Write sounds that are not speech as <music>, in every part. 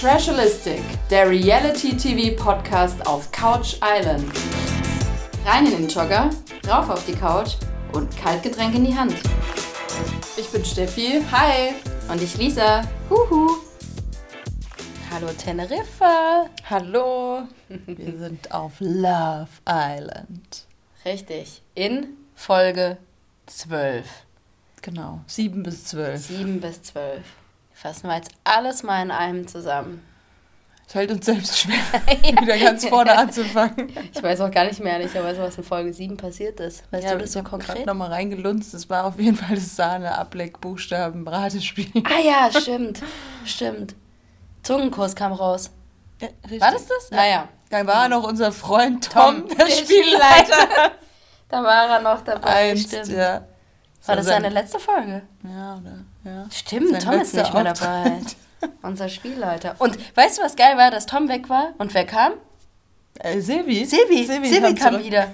Trashalistic, der Reality-TV-Podcast auf Couch Island. Rein in den Jogger, rauf auf die Couch und Kaltgetränk in die Hand. Ich bin Steffi, hi. Und ich Lisa, huhu. Hallo Teneriffa. Hallo. Wir sind auf Love Island. Richtig, in Folge 12. Genau, 7 bis 12. 7 bis 12. Fassen wir jetzt alles mal in einem zusammen. Es fällt uns selbst schwer, <laughs> wieder ganz vorne anzufangen. Ich weiß auch gar nicht mehr, ich weiß, was in Folge 7 passiert ist. Weißt ja, du das so konkret? Ich nochmal reingelunzt. Es war auf jeden Fall das Sahne-Ableck-Buchstaben-Bratespiel. Ah ja, stimmt. stimmt. Zungenkurs kam raus. Ja, war das das? Ja. Ah ja. Dann war noch unser Freund Tom, Tom der, der Spielleiter. <laughs> da war er noch dabei. Einst, stimmt. Ja. War das seine letzte Folge? Ja, oder? Ja. Stimmt, Tom ist nicht mehr dabei. <laughs> Unser Spielleiter. Und weißt du, was geil war, dass Tom weg war? Und wer kam? Äh, Silvi. Silvi, Silvi, Silvi kam zurück. wieder.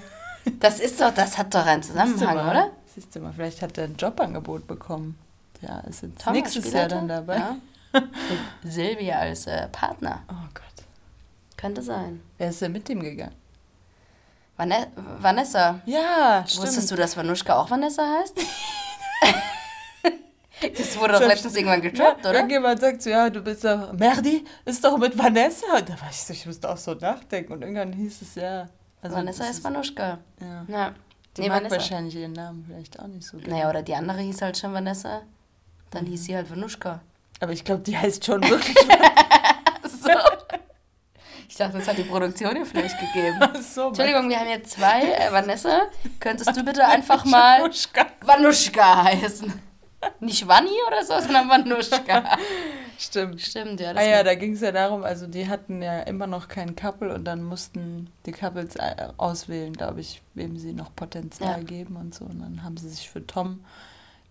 Das ist doch, das hat doch einen Zusammenhang, oder? Siehst du mal, vielleicht hat er ein Jobangebot bekommen. Ja, ist jetzt Tom nächstes Jahr dann dabei. Ja. Mit <laughs> Silvi als äh, Partner. Oh Gott. Könnte sein. Wer ist denn mit ihm gegangen? Vanessa. Ja, stimmt. Wusstest du, dass Vanuschka auch Vanessa heißt? <laughs> das wurde doch letztens irgendwann getroppt, ja, oder? Irgendjemand sagt so, ja, du bist doch, Merdi ist doch mit Vanessa. Und da war ich so, ich musste auch so nachdenken. Und irgendwann hieß es, ja. Also Vanessa ist Vanuschka. Ja. ja. Die nee, mag Vanessa. wahrscheinlich ihren Namen vielleicht auch nicht so gerne. Naja, oder die andere hieß halt schon Vanessa. Dann mhm. hieß sie halt Vanuschka. Aber ich glaube, die heißt schon <laughs> wirklich so. Ich dachte, das hat die Produktion dir vielleicht gegeben. <laughs> So, Entschuldigung, wir haben hier zwei. Äh, Vanessa, könntest du bitte <laughs> einfach mal Vanuschka heißen? Nicht Vanni oder so, sondern Vanuschka. <laughs> Stimmt. Stimmt, ja. ah ja, da ging es ja darum, also die hatten ja immer noch kein Couple und dann mussten die Couples äh, auswählen, glaube ich, wem sie noch Potenzial ja. geben und so. Und dann haben sie sich für Tom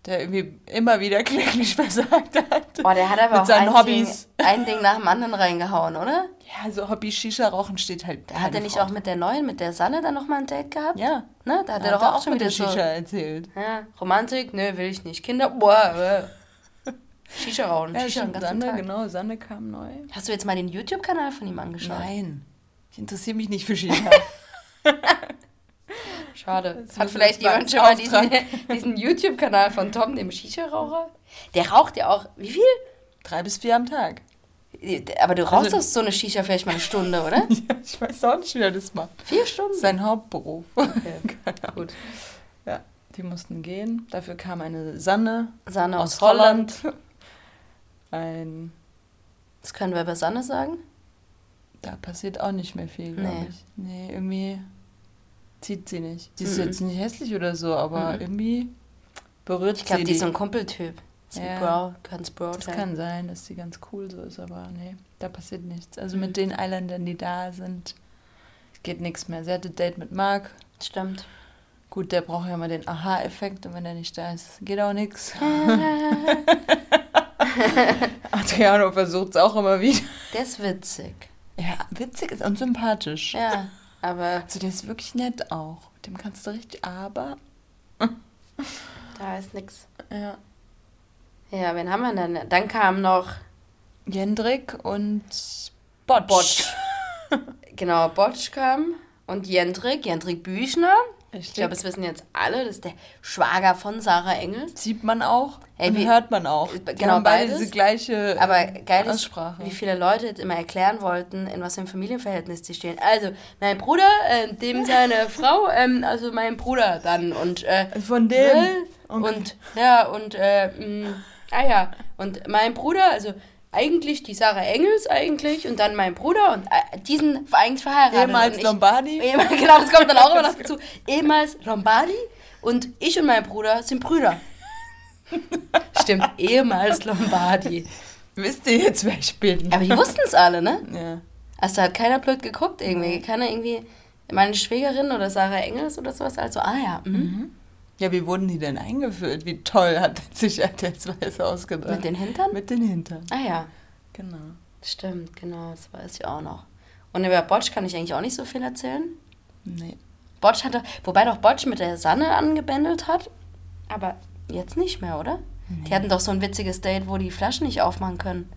der irgendwie immer wieder <laughs> kläglich versagt hat. Boah, der hat aber auch seinen ein, Hobbys. Ding, ein Ding nach dem anderen reingehauen, oder? Ja, so Hobby Shisha rauchen steht halt. Hat er nicht Frau. auch mit der neuen, mit der Sanne dann nochmal ein Date gehabt? Ja. Ne? Da hat er doch auch, auch schon mit der Shisha so, erzählt. Ja, Romantik, ne, will ich nicht. Kinder, boah, äh. <laughs> Shisha rauchen. Ja, Shisha den Sanne, Tag. genau, Sanne kam neu. Hast du jetzt mal den YouTube-Kanal von ihm angeschaut? Nein. Ich interessiere mich nicht für <laughs> Shisha. Schade. Hat vielleicht jemand schon mal diesen, <laughs> diesen YouTube-Kanal von Tom, dem Shisha-Raucher? Der raucht ja auch, wie viel? Drei bis vier am Tag. Aber du rauchst also, so eine Shisha vielleicht mal eine Stunde, oder? <laughs> ja, ich weiß auch nicht, wie er das macht. Vier Stunden? Sein Hauptberuf. Okay, <laughs> gut. Ja, die mussten gehen. Dafür kam eine Sanne, Sanne aus, aus Holland. Holland. Ein... Was können wir über Sanne sagen? Da passiert auch nicht mehr viel, glaube nee. ich. Nee, irgendwie zieht sie nicht. Die ist mhm. jetzt nicht hässlich oder so, aber mhm. irgendwie berührt ich glaub, sie. Ich glaube, die ist so ein Kumpeltyp. So ja, Bro, ganz Bro das kann sein, dass sie ganz cool so ist, aber nee, da passiert nichts. Also mhm. mit den Islandern, die da sind, geht nichts mehr. Sie hatte Date mit Marc. Stimmt. Gut, der braucht ja mal den Aha-Effekt und wenn er nicht da ist, geht auch nichts. <laughs> <laughs> Adriano versucht es auch immer wieder. Der ist witzig. Ja, witzig ist und sympathisch. Ja. Aber. Also der ist wirklich nett auch. Dem kannst du richtig, aber. da ist nix. Ja. Ja, wen haben wir denn? Dann kam noch. Jendrik und Botsch. Botsch. <laughs> genau, Botsch kam und Jendrik, Jendrik Büchner. Richtig. Ich glaube, das wissen jetzt alle. Das ist der Schwager von Sarah Engels. Sieht man auch hey, und wie, hört man auch. Die genau, beide diese gleiche Aber geil ist, wie viele Leute jetzt immer erklären wollten, in was für einem Familienverhältnis sie stehen. Also, mein Bruder, äh, dem seine <laughs> Frau, ähm, also mein Bruder dann. Und, äh, Von dem? Ne? Okay. Und, ja, und, äh, mh, ah ja, und mein Bruder, also eigentlich die Sarah Engels eigentlich und dann mein Bruder und äh, die sind eigentlich verheiratet. Ehemals ich, Lombardi. Ehemals, genau, das kommt dann auch immer <laughs> noch dazu. Ehemals Lombardi und ich und mein Bruder sind Brüder. <laughs> Stimmt, ehemals Lombardi. Wisst ihr jetzt, wer ich bin? Aber die wussten es alle, ne? Ja. Also hat keiner blöd geguckt irgendwie. Keiner irgendwie, meine Schwägerin oder Sarah Engels oder sowas, also, ah ja. Mhm. Ja, wie wurden die denn eingeführt? Wie toll hat <laughs> sich RTL ausgedacht? Mit den Hintern? Mit den Hintern. Ah ja. Genau. Stimmt, genau, das weiß ich auch noch. Und über Botsch kann ich eigentlich auch nicht so viel erzählen. Nee. Botsch hatte, wobei doch Botsch mit der Sanne angebändelt hat, aber jetzt nicht mehr, oder? Nee. Die hatten doch so ein witziges Date, wo die Flaschen nicht aufmachen können.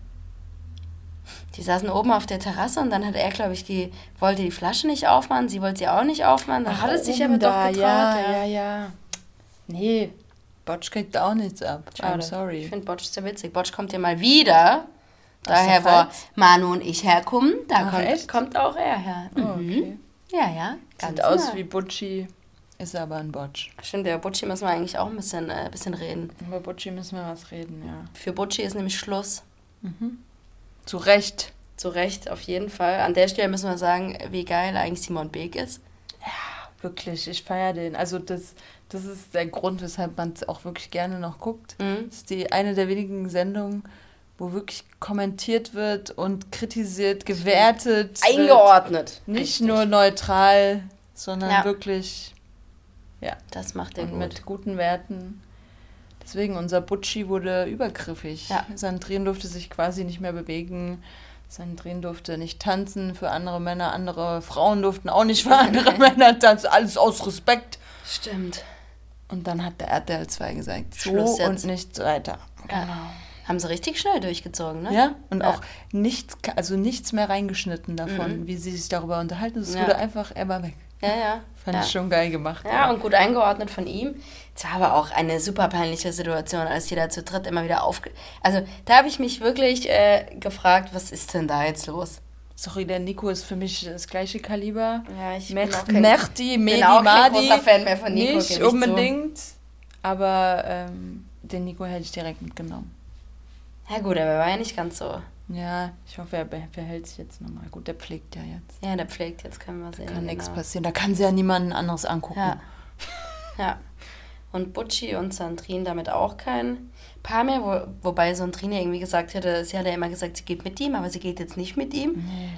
Die saßen oben auf der Terrasse und dann hat er, glaube ich, die wollte die Flasche nicht aufmachen, sie wollte sie auch nicht aufmachen. Da hat es sich aber da, doch getraut. ja, ja. ja, ja. Nee, Botsch kriegt auch nichts ab. Schade. I'm sorry. Ich finde Botsch sehr witzig. Botsch kommt ja mal wieder. Daher, wo? Manu und ich herkommen, da Ach, kommt, kommt auch er her. Oh, Mhm. okay. Ja, ja. Ganz Sieht aus nah. wie Butchi, ist aber ein Botsch. Stimmt, der Butchi müssen wir eigentlich auch ein bisschen, äh, bisschen reden. Über Butchi müssen wir was reden, ja. Für Butchi ist nämlich Schluss. Zu Recht. Zu Recht, auf jeden Fall. An der Stelle müssen wir sagen, wie geil eigentlich Simon Beek ist. Wirklich, ich feiere den. Also das, das ist der Grund, weshalb man es auch wirklich gerne noch guckt. Mhm. Das ist die eine der wenigen Sendungen, wo wirklich kommentiert wird und kritisiert, gewertet. Eingeordnet. Nicht Richtig. nur neutral, sondern Ja. wirklich Das macht er gut. mit guten Werten. Deswegen, unser Butchi wurde übergriffig. Ja. Sandrine durfte sich quasi nicht mehr bewegen. Sandrine durfte nicht tanzen für andere Männer. Andere Frauen durften auch nicht für andere <laughs> Männer tanzen. Alles aus Respekt. Stimmt. Und dann hat der RTL 2 gesagt, so Schluss jetzt. und nichts weiter. Ja. Haben sie richtig schnell durchgezogen, ne? Ja, und Ja. auch nichts, also nichts mehr reingeschnitten davon, wie sie sich darüber unterhalten. Es Mhm. Ja. wurde einfach, er war weg. Ja, ja. Fand ja. ich schon geil gemacht. Ja, und gut eingeordnet von ihm. Es war aber auch eine super peinliche Situation, als da zu dritt immer wieder aufge... Also da habe ich mich wirklich äh, gefragt, was ist denn da jetzt los? Sorry, der Nico ist für mich das gleiche Kaliber. Ja, ich Mer bin auch kein, Merti, bin Medi, auch kein großer Fan mehr von Nico. Nicht ich zu. unbedingt. Aber ähm, den Nico hätte ich direkt mitgenommen. Ja gut, aber er war ja nicht ganz so. Ja, ich hoffe, er verhält sich jetzt nochmal. Gut, der pflegt ja jetzt. Ja, der pflegt, jetzt können wir sehen. Kann nichts genau. passieren. Da kann sie ja niemanden anderes angucken. Ja. ja. Und Butchi und Sandrine damit auch kein Paar mehr, wo, wobei Sandrine irgendwie gesagt hätte, sie hat ja immer gesagt, sie geht mit ihm, aber sie geht jetzt nicht mit ihm.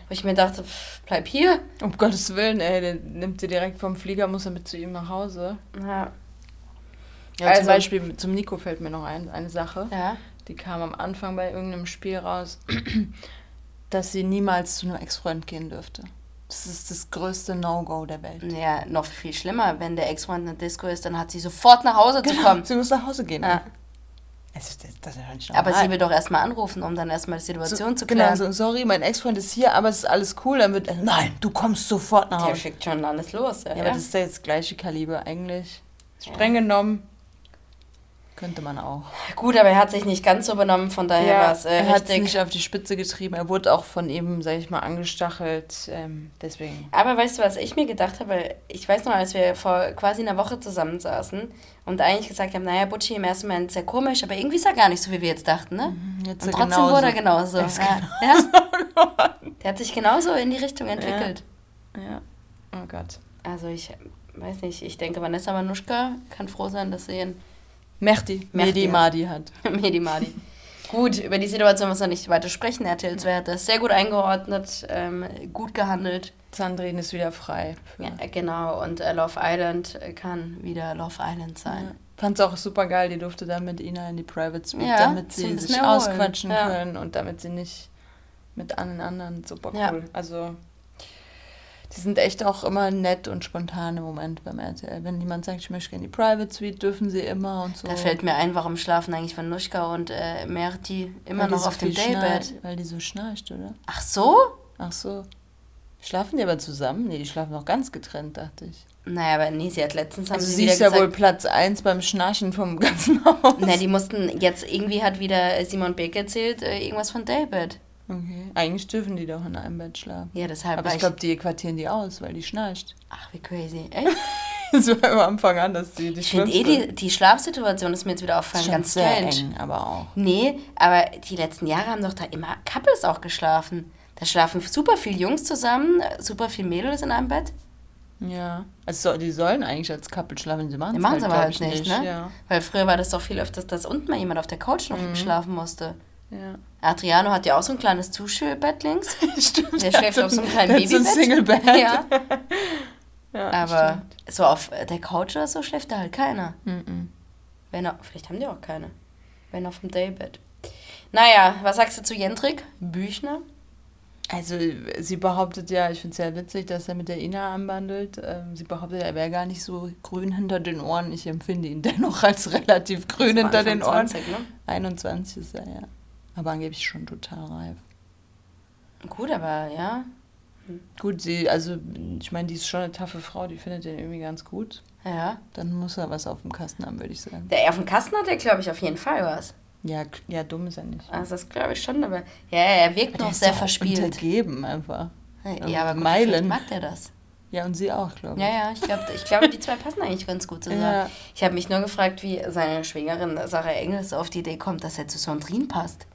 Wo ich mir dachte, pff, bleib hier. Um Gottes Willen, ey, den nimmt sie direkt vom Flieger, muss er mit zu ihm nach Hause. Ja. Ja, Also- zum Beispiel zum Nico fällt mir noch ein, eine Sache. Ja. Die kam am Anfang bei irgendeinem Spiel raus, <clears throat> dass sie niemals zu einem Ex-Freund gehen dürfte. Das ist das größte No-Go der Welt. Ja, noch viel schlimmer, wenn der Ex-Freund in der Disco ist, dann hat sie sofort nach Hause zu kommen. Sie muss nach Hause gehen. Ja. Also, das, ist ja nicht Aber sie will doch erstmal anrufen, um dann erstmal die Situation so, zu Genau, klären. so, sorry, mein Ex-Freund ist hier, aber es ist alles cool. Dann wird nein, du kommst sofort nach Der Hause. schickt schon alles los. Ja, Ja, aber das ist ja jetzt das gleiche Kaliber eigentlich. Streng genommen könnte man auch. Gut, aber er hat sich nicht ganz so benommen, von daher war es äh, er hat es nicht auf die Spitze getrieben. Er wurde auch von ihm, sag ich mal, angestachelt. Ähm, deswegen. Aber weißt du, was ich mir gedacht habe? Ich weiß noch, als wir vor quasi einer Woche zusammensaßen und eigentlich gesagt haben, naja, Butchi im ersten Moment sehr komisch, aber irgendwie ist er gar nicht so, wie wir jetzt dachten, ne? Jetzt Und trotzdem genauso. wurde er genauso. Er ja. Ja? <laughs> Der hat sich genauso in die Richtung entwickelt. Ja. Oh Gott. Also ich weiß nicht, ich denke, Vanessa Manuschka kann froh sein, dass sie einen Mehdi. Mehdi Mehdi hat. Madi hat. <laughs> Medi Madi. <laughs> Gut, über die Situation müssen wir nicht weiter sprechen. RTL 2 hat das sehr gut eingeordnet, ähm, gut gehandelt. Sandrine ist wieder frei. Ja, genau, und äh, Love Island äh, kann wieder Love Island sein. Fand's auch super geil, die durfte dann mit Ina in die Private Suite, Ja, damit sie sich ausquatschen Ja. können und damit sie nicht mit allen anderen super cool. Ja. Also die sind echt auch immer nett und spontan im Moment beim RTL. Wenn jemand sagt, ich möchte gerne in die Private Suite, dürfen sie immer und so. Da fällt mir ein, warum schlafen eigentlich Vanuschka und äh, Merti immer Weil noch so auf dem Daybed. Weil die so schnarcht, oder? Ach so? Ach so. Schlafen die aber zusammen? Nee, die schlafen noch ganz getrennt, dachte ich. Naja, aber nee, sie hat letztens haben Also sie sie ist ja gesagt, wohl Platz 1 beim Schnarchen vom ganzen Haus. na, die mussten jetzt irgendwie hat wieder Simon Beck erzählt, äh, irgendwas von David. Okay. Eigentlich dürfen die doch in einem Bett schlafen. Ja, deshalb Aber ich glaube, die quartieren die aus, weil die schnarcht. ach, wie crazy. <laughs> Echt? Das war am Anfang an, dass die die Ich finde eh, die, die Schlafsituation ist mir jetzt wieder aufgefallen, schon ganz sehr strange. eng, aber auch. Nee, aber die letzten Jahre haben doch da immer Couples auch geschlafen. Da schlafen super viele Jungs zusammen, super viele Mädels in einem Bett. Ja. Also die sollen eigentlich als Couple schlafen, sie machen Die es machen es aber halt ich, nicht, ne? Ja. Weil früher war das doch viel öfters, dass unten mal jemand auf der Couch Mhm. noch schlafen musste. ja. Adriano hat ja auch so ein kleines Zuschelbett links. <laughs> Stimmt. Der schläft auf so einem kleinen hat so ein Babybett. Singlebett. Ja, <laughs> Ja, aber so auf der Couch oder so schläft da halt keiner. stimmt. Mhm. Wenn er, vielleicht haben die auch keine. Wenn auf dem Daybed. Naja, was sagst du zu Jendrik? Büchner? Also sie behauptet ja, ich finde es sehr witzig, dass er mit der Ina anbandelt. Ähm, sie behauptet, er wäre gar nicht so grün hinter den Ohren. Ich empfinde ihn dennoch als relativ grün hinter den Ohren. 20, ne? 21 ist er, ja. Aber angeblich schon total reif. Gut, aber ja. Gut, sie, also ich meine, die ist schon eine taffe Frau, die findet den irgendwie ganz gut. Ja. Dann muss er was auf dem Kasten haben, würde ich sagen. Der auf dem Kasten hat er, glaube ich, auf jeden Fall was. Ja, ja, dumm ist er nicht. Also das glaube ich schon, aber ja, er wirkt Der noch sehr verspielt. Untergeben einfach. Ja, aber gut, Meilen. vielleicht mag der das. Ja, und sie auch, glaube ich. Ja, ja, ich glaube, ich glaub, die zwei passen eigentlich ganz gut zusammen. Ja. Ich habe mich nur gefragt, wie seine Schwägerin Sarah Engels auf die Idee kommt, dass er zu Sondrin passt.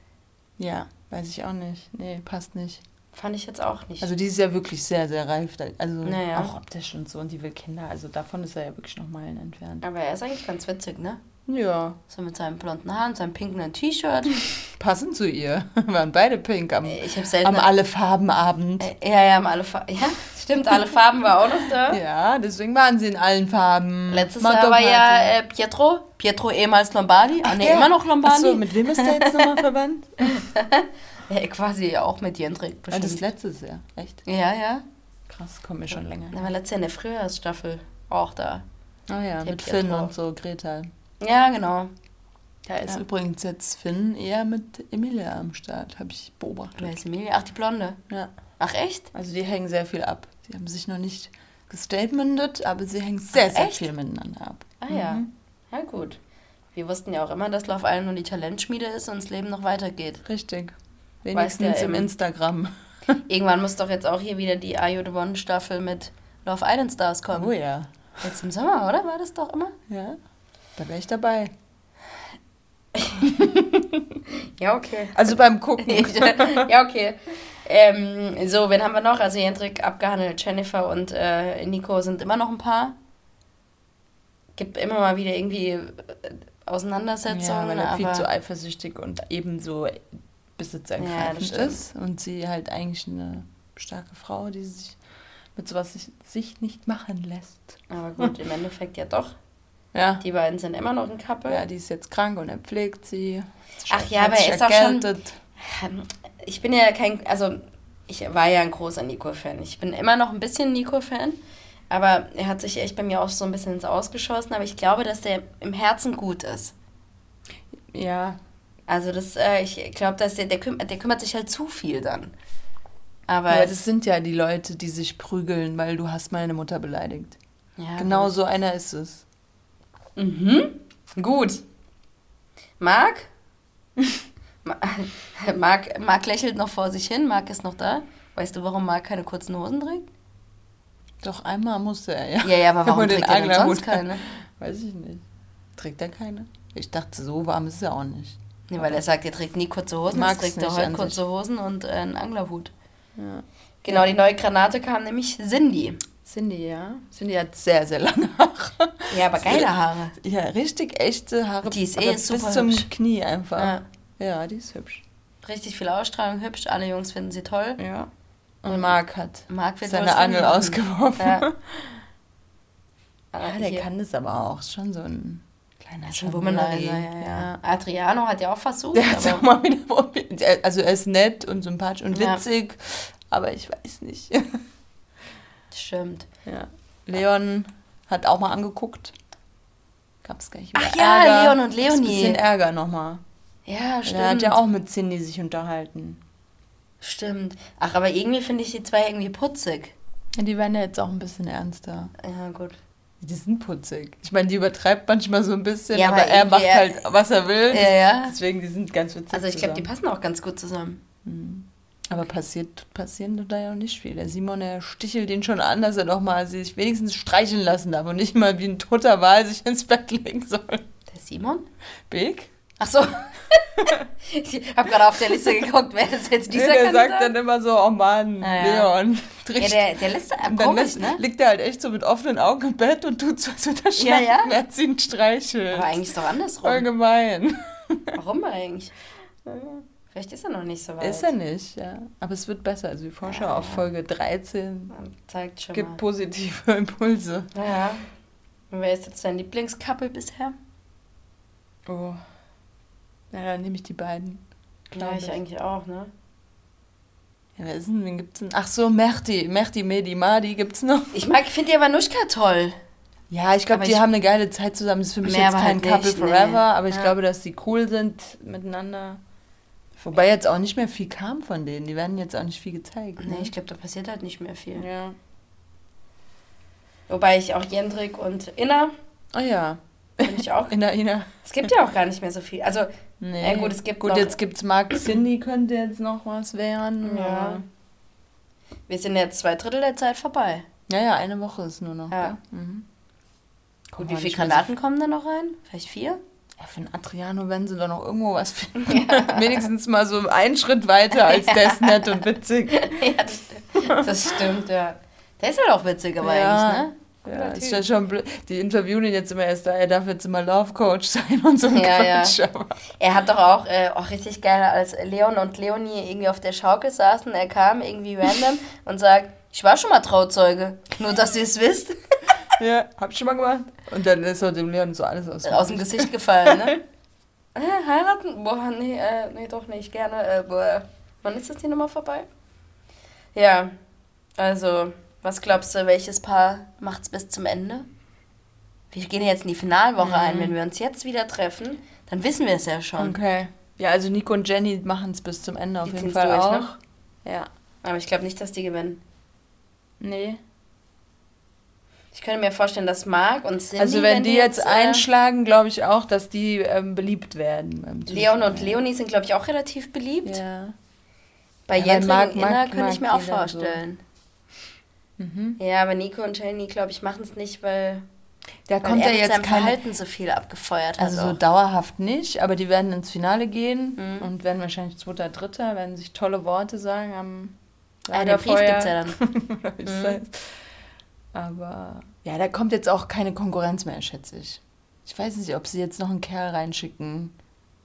Ja, weiß ich auch nicht. Nee, passt nicht. Fand ich jetzt auch nicht. Also die ist ja wirklich sehr, sehr reif. Also Naja. auch optisch und so. Und die will Kinder. Also davon ist er ja wirklich noch Meilen entfernt. aber er ist eigentlich ganz witzig, ne? Ja, So mit seinem blonden Haar und seinem pinken T-Shirt. <laughs> passend zu ihr. <laughs> Waren beide pink am, am Alle Farben Abend. Äh, ja, ja, haben alle Farben. <laughs> Ja, stimmt, alle Farben war auch noch da. Ja, deswegen waren sie in allen Farben. Letztes Motto Jahr war ja äh, Pietro. Pietro ehemals Lombardi. Ah, nee, der- immer noch Lombardi. Achso, mit wem ist der jetzt nochmal verwandt? ja, quasi auch mit Jendrik Ah, das bestimmt. letztes Jahr. Echt? Ja, ja. Krass, kommt mir schon länger. Da war letztes Jahr in der Frühjahrsstaffel auch da. Oh ja, Der mit Finn Pietro. und so, Greta. Ja, genau. Da ist Ja. übrigens jetzt Finn eher mit Emilia am Start, habe ich beobachtet. Wer ist Emilia? Ach, die Blonde. Ja, Ach, echt? also die hängen sehr viel ab. Sie haben sich noch nicht gestatementet, aber sie hängen sehr, Ach, sehr echt? viel miteinander ab. Ah ja. Mhm. Ja, gut. Wir wussten ja auch immer, dass Love Island nur die Talentschmiede ist und das Leben noch weitergeht. Richtig. Weißt Wenigstens im. Instagram. <laughs> Irgendwann muss doch jetzt auch hier wieder die Are You the One Staffel mit Love Island Stars kommen. Oh ja. Jetzt im Sommer, oder? War das doch immer? Ja, da wäre ich dabei. <laughs> Ja, okay. Also beim Gucken. <laughs> ja, okay. Ähm, so, wen haben wir noch? Also Jendrik abgehandelt, Jennifer und äh, Nico sind immer noch ein Paar. Gibt immer mal wieder irgendwie äh, Ja, Auseinandersetzungen, weil er viel zu eifersüchtig und ebenso Ja, besitzergreifend stimmt. ist. Und sie halt eigentlich eine starke Frau, die sich mit sowas sich nicht machen lässt. aber gut, im Endeffekt ja doch. Ja. Die beiden sind immer noch ein Couple. Ja, die ist jetzt krank und er pflegt sie. Ach ja, aber er ist auch schon-. Ähm, Ich bin ja kein, also ich war ja ein großer Nico-Fan. Ich bin immer noch ein bisschen Nico-Fan, aber er hat sich echt bei mir auch so ein bisschen ins Ausgeschossen. Aber ich glaube, dass der im Herzen gut ist. Ja, Also das, äh, ich glaube, dass der, der, kümmert, der kümmert sich halt zu viel dann. Aber, aber es- das sind ja die Leute, die sich prügeln, weil du hast meine Mutter beleidigt. ja, genau gut. so einer ist es. Mhm. Gut. Marc? <laughs> Ma- <laughs> Marc, Marc lächelt noch vor sich hin. Marc ist noch da. Weißt du, warum Marc keine kurzen Hosen trägt? Doch einmal musste er, ja. Ja, ja, aber warum trägt er denn sonst keine? Weiß ich nicht. Trägt er keine? Ich dachte, so warm ist er auch nicht. Nee, weil er sagt, er trägt nie kurze Hosen, Mag's jetzt trägt er heute kurze. Hosen und äh, einen Anglerhut. Ja. Genau, die neue Granate kam nämlich Cindy. Cindy, ja. Cindy hat sehr, sehr lange Haare. Ja, aber geile Haare. Ja, richtig echte Haare. Die ist eh bis super zum hübsch. Knie einfach. Ja. Ja. die ist hübsch. Richtig viel Ausstrahlung, hübsch. Alle Jungs finden sie toll. Ja. Und Marc hat Marc seine Angel ausgeworfen. Ja. <laughs> Ja. Ah, der hier. kann das aber auch. Ist schon so ein kleiner Charmeur. Womanizer, ja, ja. Adriano hat ja auch versucht, Der hat auch mal wieder probiert. Also er ist nett und sympathisch und Ja. witzig, aber ich weiß nicht. <laughs> stimmt. Ja. Leon hat auch mal angeguckt. Gab's gleich wieder Ach ja, Ärger. Leon und Gab's Ein Leonie. bisschen Ärger nochmal. Ja, stimmt. Er hat ja auch mit Cindy sich unterhalten. Stimmt. Ach, aber irgendwie finde ich die zwei irgendwie putzig. Ja, die werden ja jetzt auch ein bisschen ernster. Ja, gut. Die sind putzig. Ich meine, die übertreibt manchmal so ein bisschen, Ja, aber er macht halt, was er will. Ja, ja. Deswegen, die sind ganz witzig. Also ich glaube, die passen auch ganz gut zusammen. Aber passiert, passieren da ja auch nicht viel. Der Simon, der stichelt ihn schon an, dass er doch mal sich wenigstens streicheln lassen darf und nicht mal wie ein toter Wal sich ins Bett legen soll. Der Simon? Big? Ach so. <laughs> ich habe gerade auf der Liste geguckt, wer ist jetzt dieser der Kandidat? sagt dann immer so, oh Mann, Ah, ja. Leon. ja, der, der lässt dann komisch, lässt, ne? liegt er halt echt so mit offenen Augen im Bett und tut so, als würde er Ja, schlafen, ja. während sie ihn streichelt. Aber eigentlich ist doch Voll andersrum. gemein. Warum eigentlich? Vielleicht ist er noch nicht so weit. Ist er nicht, ja. Aber es wird besser. Also die Vorschau Ja, auf ja. Folge 13 Man zeigt schon gibt mal. positive <laughs> Impulse. Ja. Und wer ist jetzt dein Lieblingscouple bisher? Oh. Ja, dann nehme ich die beiden. Ja, ich eigentlich auch, ne? Ja, wer ist denn, wen gibt's denn? Ach so, Merti. Merti, Medi, Madi gibt's noch. Ich mag, finde die Vanuschka toll. Ja, ich glaube, die ich- haben eine geile Zeit zusammen. Das ist für mich jetzt kein halt Couple nicht, nee. Forever, aber ich Ja. glaube, dass die cool sind miteinander. Wobei jetzt auch nicht mehr viel kam von denen. Die werden jetzt auch nicht viel gezeigt. Nee, ich glaube, da passiert halt nicht mehr viel. Ja. Wobei ich auch Jendrik und Inna Oh ja. finde ich auch. In der Ina. es gibt ja auch gar nicht mehr so viel. Also, Nee. Gut, es gibt Gut, noch- jetzt gibt's Mark Cindy, könnte jetzt noch was werden. Ja. wir sind jetzt zwei Drittel der Zeit vorbei. Ja, ja, eine Woche ist nur noch. Ja. Ja. Mhm. Gut, wie viele mehr so Granaten kommen da noch rein? Vielleicht vier? Ja, für einen Adriano werden sie doch noch irgendwo was finden. <laughs> Wenigstens mal so einen Schritt weiter als der ist nett und witzig. <laughs> ja, das stimmt. das stimmt, ja. Der ist halt auch witzig, aber Ja. eigentlich, ne? Ja, Cooler ist ja schon blöd. Die interviewen ihn jetzt immer erst da, er darf jetzt immer Love Coach sein und so ein Ja, ja. Quatsch. Aber Er hat doch auch, äh, auch richtig geil, als Leon und Leonie irgendwie auf der Schaukel saßen, er kam irgendwie random und sagt, ich war schon mal Trauzeuge, nur dass ihr es wisst, ja, hab ich schon mal gemacht. Und dann ist er dem Leon so alles aus, aus dem Gesicht gefallen, ne? <laughs> äh, heiraten? Boah, nee, äh, nee, doch nicht, gerne. Äh, boah. Wann ist das die Nummer vorbei? Ja, also, was glaubst du, welches Paar macht's bis zum Ende? Wir gehen jetzt in die Finalwoche ein. Wenn wir uns jetzt wieder treffen, dann wissen wir es ja schon. Okay. Ja, also Nico und Jenny machen es bis zum Ende auf Die jeden Fall durch, auch. ne? Ja. Aber ich glaube nicht, dass die gewinnen. Nee. Ich könnte mir vorstellen, dass Marc und Cindy, Also wenn, die jetzt, äh, einschlagen, glaube ich auch, dass die ähm, beliebt werden. Leon und. Leonie sind, glaube ich, auch relativ beliebt. Ja. Bei Ja, Marc- und Inna könnte ich mir auch vorstellen. Mhm. Ja, aber Nico und Jenny, glaube ich, machen es nicht, weil, Da kommt er ja jetzt kein, Verhalten so viel abgefeuert. Also so auch. dauerhaft nicht, aber die werden ins Finale gehen Mhm. und werden wahrscheinlich Zweiter, Dritter, werden sich tolle Worte sagen am Ah, den Brief Lagerfeuer. gibt's ja dann. <laughs> Es Mhm. Aber ja, da kommt jetzt auch keine Konkurrenz mehr, schätze ich. Ich weiß nicht, ob sie jetzt noch einen Kerl reinschicken,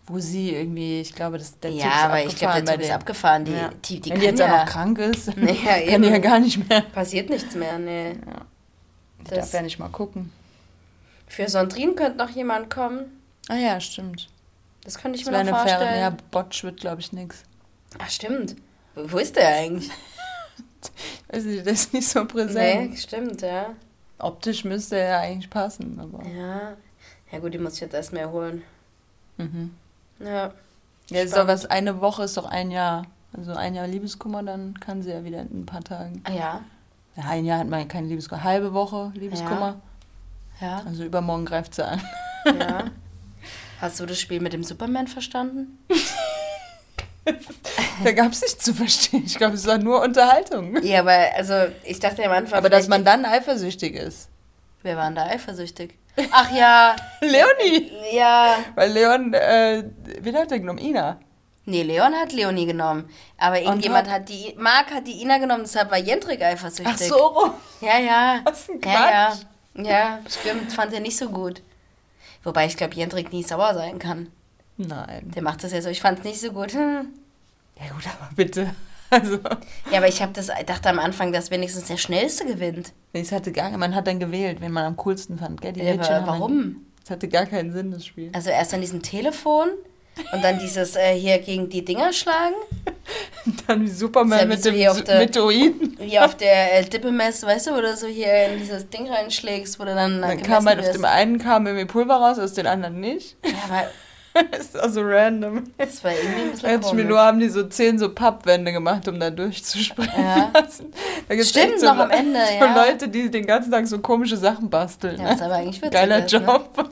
wo sie irgendwie, ich glaube, das, der Zug Ja, ist aber ich glaube, abgefahren der Zug ist abgefahren. Die, Ja. die, die Wenn die jetzt auch ja, noch krank ist, Nee, <laughs> ja, <laughs> kann die ja gar nicht mehr. passiert nichts mehr. Nee. Ja. Ich Das- darf ja nicht mal gucken. Für Sondrin könnte noch jemand kommen. Ah ja, stimmt. Das könnte ich Das mir noch vorstellen. ja, Botsch wird, glaube ich, nix. Ach, stimmt. Wo ist der eigentlich? Weiß nicht, der ist nicht so präsent. Nee, stimmt, ja. Optisch müsste er ja eigentlich passen, aber. Ja. Ja gut, die muss ich jetzt erst mehr holen. Mhm. Ja. Ja, ist doch was, eine Woche ist doch ein Jahr. Also ein Jahr Liebeskummer, dann kann sie ja wieder in ein paar Tagen. Ah ja. Ja, ein Jahr hat man ja keine Liebeskummer. Halbe Woche Liebeskummer. Ja. Also übermorgen greift sie an. Ja. <laughs> Hast du das Spiel mit dem Superman verstanden? <laughs> Da gab es nichts zu verstehen. Ich glaube, es war nur Unterhaltung. Ja, aber also ich dachte am Anfang. Aber dass man dann eifersüchtig ist. Wer war denn da eifersüchtig? Ach ja. <laughs> Leonie! Ja. Weil Leon, äh, wen hat er genommen? Ina. Nee, Leon hat Leonie genommen. Aber irgendjemand hat- die. Marc hat die Ina genommen, deshalb war Jendrik eifersüchtig. Ach so. Ja, ja. Was ein Ja, ja. Quatsch. Ja, stimmt. Fand er nicht so gut. Wobei ich glaube, Jendrik nie sauer sein kann. Nein. Der macht das ja so. Ich fand es nicht so gut. Hm. Ja gut, aber bitte. <laughs> Also, Ja, aber ich habe das dachte am Anfang, dass wenigstens der Schnellste gewinnt. es hatte gar, man hat dann gewählt, wen man am coolsten fand, gell? Die Ja, aber warum? Es hatte gar keinen Sinn, das Spiel. Also erst an diesem Telefon und dann dieses äh, hier gegen die Dinger schlagen. <laughs> Dann wie Superman ja wie mit so dem der- Meteoriten. Hier auf der äh, Dippemess, weißt du, wo du so hier in dieses Ding reinschlägst, wo du dann, Dann kam halt auf dem einen kam irgendwie Pulver raus, aus den anderen nicht. Ja, aber <laughs> das ist also random. das war irgendwie ein bisschen komisch. nur haben die so zehn so Pappwände gemacht, um da durchzuspringen. Ja. <laughs> Da gibt's Stimmt, so noch am Ende, <laughs> so ja. Leute, die den ganzen Tag so komische Sachen basteln. Ja, was aber eigentlich witzig Geiler ist, ne? Job.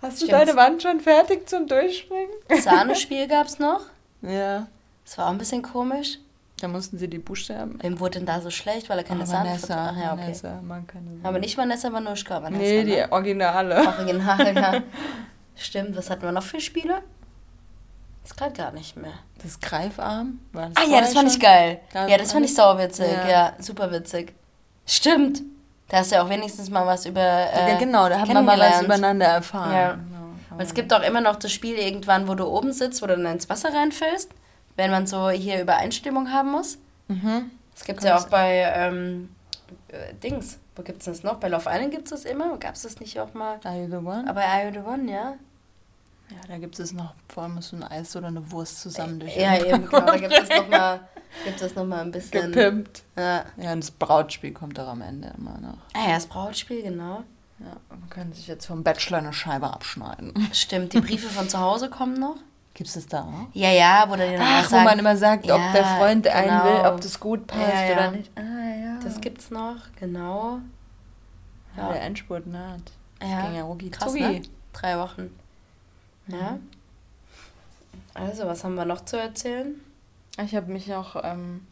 Hast du Stimmt's. deine Wand schon fertig zum Durchspringen? Sahnespiel gab's noch. Ja. Das war auch ein bisschen komisch. Da mussten sie die Buchstaben. Wem wurde denn da so schlecht, weil er keine Oh, Sahne Vanessa, Ach ja, okay. Vanessa, mag keine Sahne. Aber nicht Vanessa Vanuschka, Vanessa. Nee, die ne? Originale. Original, ja. Stimmt, was hatten wir noch für Spiele? Ist gerade gar nicht mehr. Das Greifarm? War das Ah ja, das fand ich schon? geil. Gab Ja, das fand ich sauwitzig. Ja. Ja. super witzig. Stimmt. Da hast du ja auch wenigstens mal was über. Äh, ja, genau, da hat man mal was übereinander erfahren. Ja. Genau. Und es gibt auch immer noch das Spiel irgendwann, wo du oben sitzt, wo du dann ins Wasser reinfällst, wenn man so hier Übereinstimmung haben muss. Mhm. Das gibt es ja das- auch bei ähm, äh, Dings. Wo gibt es das noch? Bei Love Island gibt es das immer. Gab es das nicht auch mal? Are you the one? Aber Are You the One, ja? Ja, da gibt es noch, vor allem so ein Eis oder eine Wurst zusammen durch. Ja, eben, genau. Da gibt es nochmal <laughs> noch mal ein bisschen. Gepimpt. Ja. Ja, und das Brautspiel kommt auch am Ende immer noch. Ah ja, das Brautspiel, genau. Ja, man kann sich jetzt vom Bachelor eine Scheibe abschneiden. Stimmt, die Briefe von zu Hause kommen noch. Gibt es das da auch? Ja, ja, wo, dann Ach, wo man immer sagt, ob der Freund einen genau. will, ob das gut passt Ja, ja. oder nicht. Ah, ja. Das gibt's noch, genau. ja. Der Endspurt naht. Das Ja, ging ja rucki Krass, ne? Drei Wochen. Ja. Also, was haben wir noch zu erzählen? Ich habe mich auch ähm,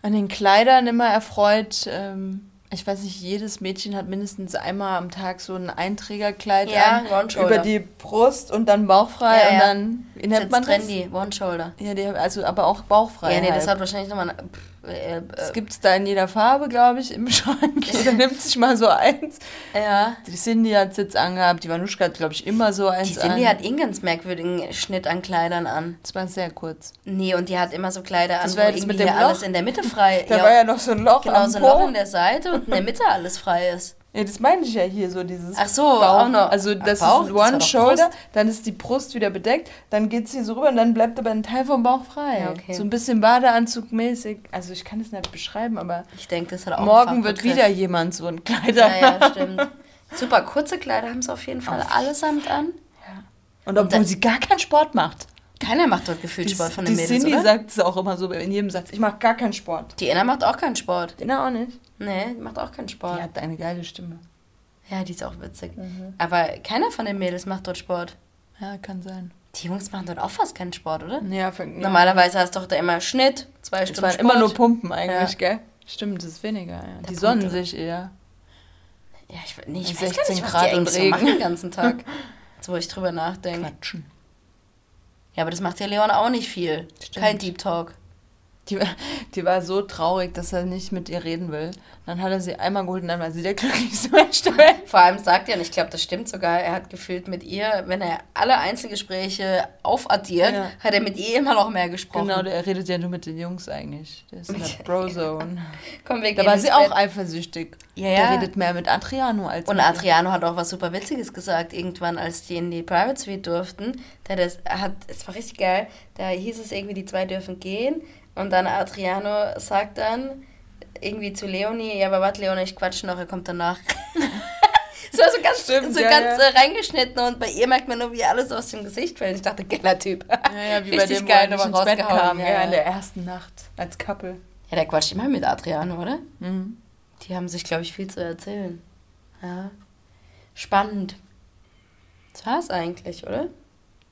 an den Kleidern immer erfreut. Ähm, ich weiß nicht, jedes Mädchen hat mindestens einmal am Tag so ein Einträgerkleid Ja, an, über die Brust und dann bauchfrei Ja, und ja. dann, wie Das nennt ist man jetzt das? trendy, One Shoulder. Ja, die, also aber auch bauchfrei. ja, nee, das halt. hat wahrscheinlich nochmal. Äh, Das gibt es da in jeder Farbe, glaube ich, im <laughs> Schrank. Jeder <laughs> nimmt sich mal so eins. ja. Die Cindy hat es jetzt angehabt, die Vanuschka hat, glaube ich, immer so eins Die Cindy an. hat einen ganz merkwürdigen Schnitt an Kleidern an. Das war sehr kurz. Nee, und die hat immer so Kleider Das an, war wo ja das mit dem hier alles Loch. in der Mitte frei Da war ja noch so ein Loch Genau, am so ein Po. Loch in der Seite und in der Mitte alles frei ist. Ja, das meine ich ja hier, so dieses Ach so, auch noch. Also das Bauch? ist Das One doch Shoulder, dann ist die Brust wieder bedeckt, dann geht es hier so rüber und dann bleibt aber ein Teil vom Bauch frei. Ja, okay. So ein bisschen Badeanzugmäßig. Also ich kann es nicht beschreiben, aber Ich denke, das hat auch morgen wird wieder jemand so ein Kleider. Ja, ja, stimmt. Super, kurze Kleider haben sie auf jeden Fall allesamt an. Und obwohl dann- sie gar keinen Sport macht. Keiner macht dort gefühlt Sport von die den Mädels, Cindy oder? sagt es auch immer so in jedem Satz, ich mache gar keinen Sport. Die Anna macht auch keinen Sport. Den auch nicht. Nee, die macht auch keinen Sport. Die hat eine geile Stimme. Ja, die ist auch witzig. Mhm. Aber keiner von den Mädels macht dort Sport. Ja, kann sein. Die Jungs machen dort auch fast keinen Sport, oder? Ja, für, ja. Normalerweise hast du doch da immer Schnitt, zwei Es Stunden Sport. immer nur Pumpen eigentlich, Ja. gell? Stimmt, das ist weniger. Ja. Die Punkte. sonnen sich eher. Ja, ich, nee, ich weiß gar 16 nicht, was Grad die eigentlich so machen den ganzen Tag. <laughs> Jetzt, wo ich drüber nachdenke. Quatschen. Ja, aber das macht ja Leon auch nicht viel. Stimmt. Kein Deep Talk. Die, war- die war so traurig, dass er nicht mit ihr reden will. Dann hat er sie einmal geholt und dann war sie der glücklichste Mensch der Welt. Vor allem sagt er, und ich glaube, das stimmt sogar, er hat gefühlt mit ihr, wenn er alle Einzelgespräche aufaddiert, Ja. hat er mit ihr immer noch mehr gesprochen. Genau, der redet ja nur mit den Jungs eigentlich. Der ist in der <laughs> Brozone. Komm, wir Da gehen war ins sie auch Bett. eifersüchtig. Ja, Der ja. redet mehr mit Adriano als Und. Adriano hat auch was super Witziges gesagt, irgendwann, als die in die Private Suite durften. Der das hat, es war richtig geil. Da hieß es irgendwie, die zwei dürfen gehen. Und dann Adriano sagt dann irgendwie zu Leonie, ja, aber warte, Leonie, ich quatsche noch, er kommt danach. <laughs> War so ganz, Stimmt, so ja, ganz ja. reingeschnitten und bei ihr merkt man nur, wie alles aus dem Gesicht fällt. Ich dachte, geiler Typ. Ja, ja, wie bei Richtig dem, geil, wo ins Bett kam, Ja, ja, ja. in der ersten Nacht als Couple. Ja, der quatscht immer mit Adriano, oder? Mhm. Die haben sich, glaube ich, viel zu erzählen. Ja. Spannend. Das war's eigentlich, oder?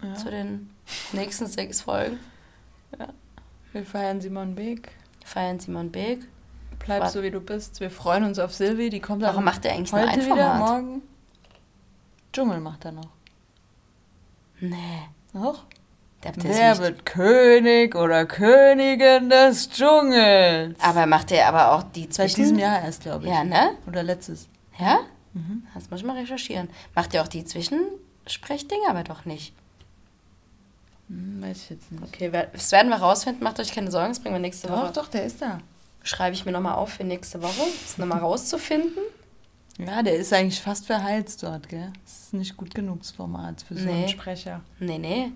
Ja. Zu den nächsten sechs Folgen. Wir feiern Simon Beek. Wir feiern Simon Beek. Bleib Was? so, wie du bist. Wir freuen uns auf Silvi. Die kommt Warum macht der eigentlich nur heute ein wieder, Format? morgen. Dschungel macht er noch. Nee. Noch? Der, Wer wird König oder Königin des Dschungels? aber macht der aber auch die zwischen... diesem Jahr erst, glaube ich. Ja, ne? Oder letztes. Ja? Mhm. Das muss ich mal recherchieren. Macht der auch die Zwischensprechdinge, aber doch nicht. Hm, weiß ich jetzt nicht. Okay, das werden wir rausfinden. Macht euch keine Sorgen, das bringen wir nächste Doch, Woche. doch, der ist da. Schreibe ich mir nochmal auf für nächste Woche, das nochmal rauszufinden. Ja, der ist eigentlich fast verheizt dort, gell? Das ist nicht gut genug, das Format für so Nee. einen Sprecher. Nee, nee.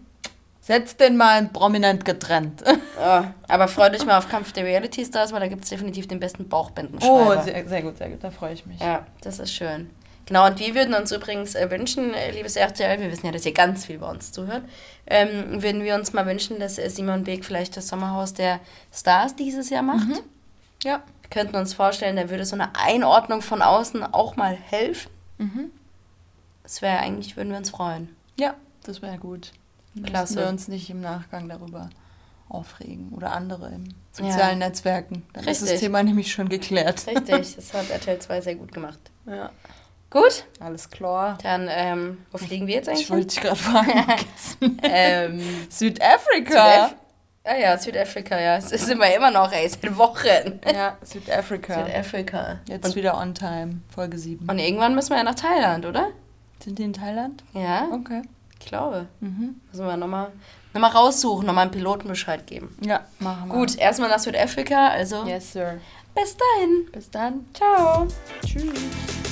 Setz den mal prominent getrennt. <laughs> Oh, aber freut euch mal auf Kampf der Reality Stars, weil da gibt es definitiv den besten Oh, Bauchbindenschreiber. sehr, sehr gut, sehr gut. Da freue ich mich. ja, das ist schön. Genau, und wir würden uns übrigens äh, wünschen, äh, liebes RTL, wir wissen ja, dass ihr ganz viel bei uns zuhört, ähm, würden wir uns mal wünschen, dass äh, Simon Beek vielleicht das Sommerhaus der Stars dieses Jahr macht. Ja. Wir könnten uns vorstellen, da würde so eine Einordnung von außen auch mal helfen. Mhm. Das wäre eigentlich, würden wir uns freuen. Ja, das wäre gut. Klasse. müssen wir uns nicht im Nachgang darüber aufregen oder andere im sozialen Netzwerken. Dann ist das Richtig. Thema nämlich schon geklärt. Richtig, <laughs> das hat RTL 2 sehr gut gemacht. Ja. Gut, Alles klar. dann, ähm, wo fliegen wir jetzt eigentlich? Ich wollte dich gerade fragen. <laughs> ähm, Südafrika. Südaf ah ja, Südafrika, ja. Es sind wir immer noch, ey, seit Wochen. Ja, Südafrika. Südafrika. Jetzt Und, wieder on time, Folge 7. und irgendwann müssen wir ja nach Thailand, oder? Sind die in Thailand? Ja, Okay. ich glaube. Mhm. Müssen wir nochmal noch mal raussuchen, nochmal einen Piloten Bescheid geben. Ja, machen wir. Gut, erstmal nach Südafrika, also Yes, sir. bis dahin. Bis dann. Ciao. Tschüss.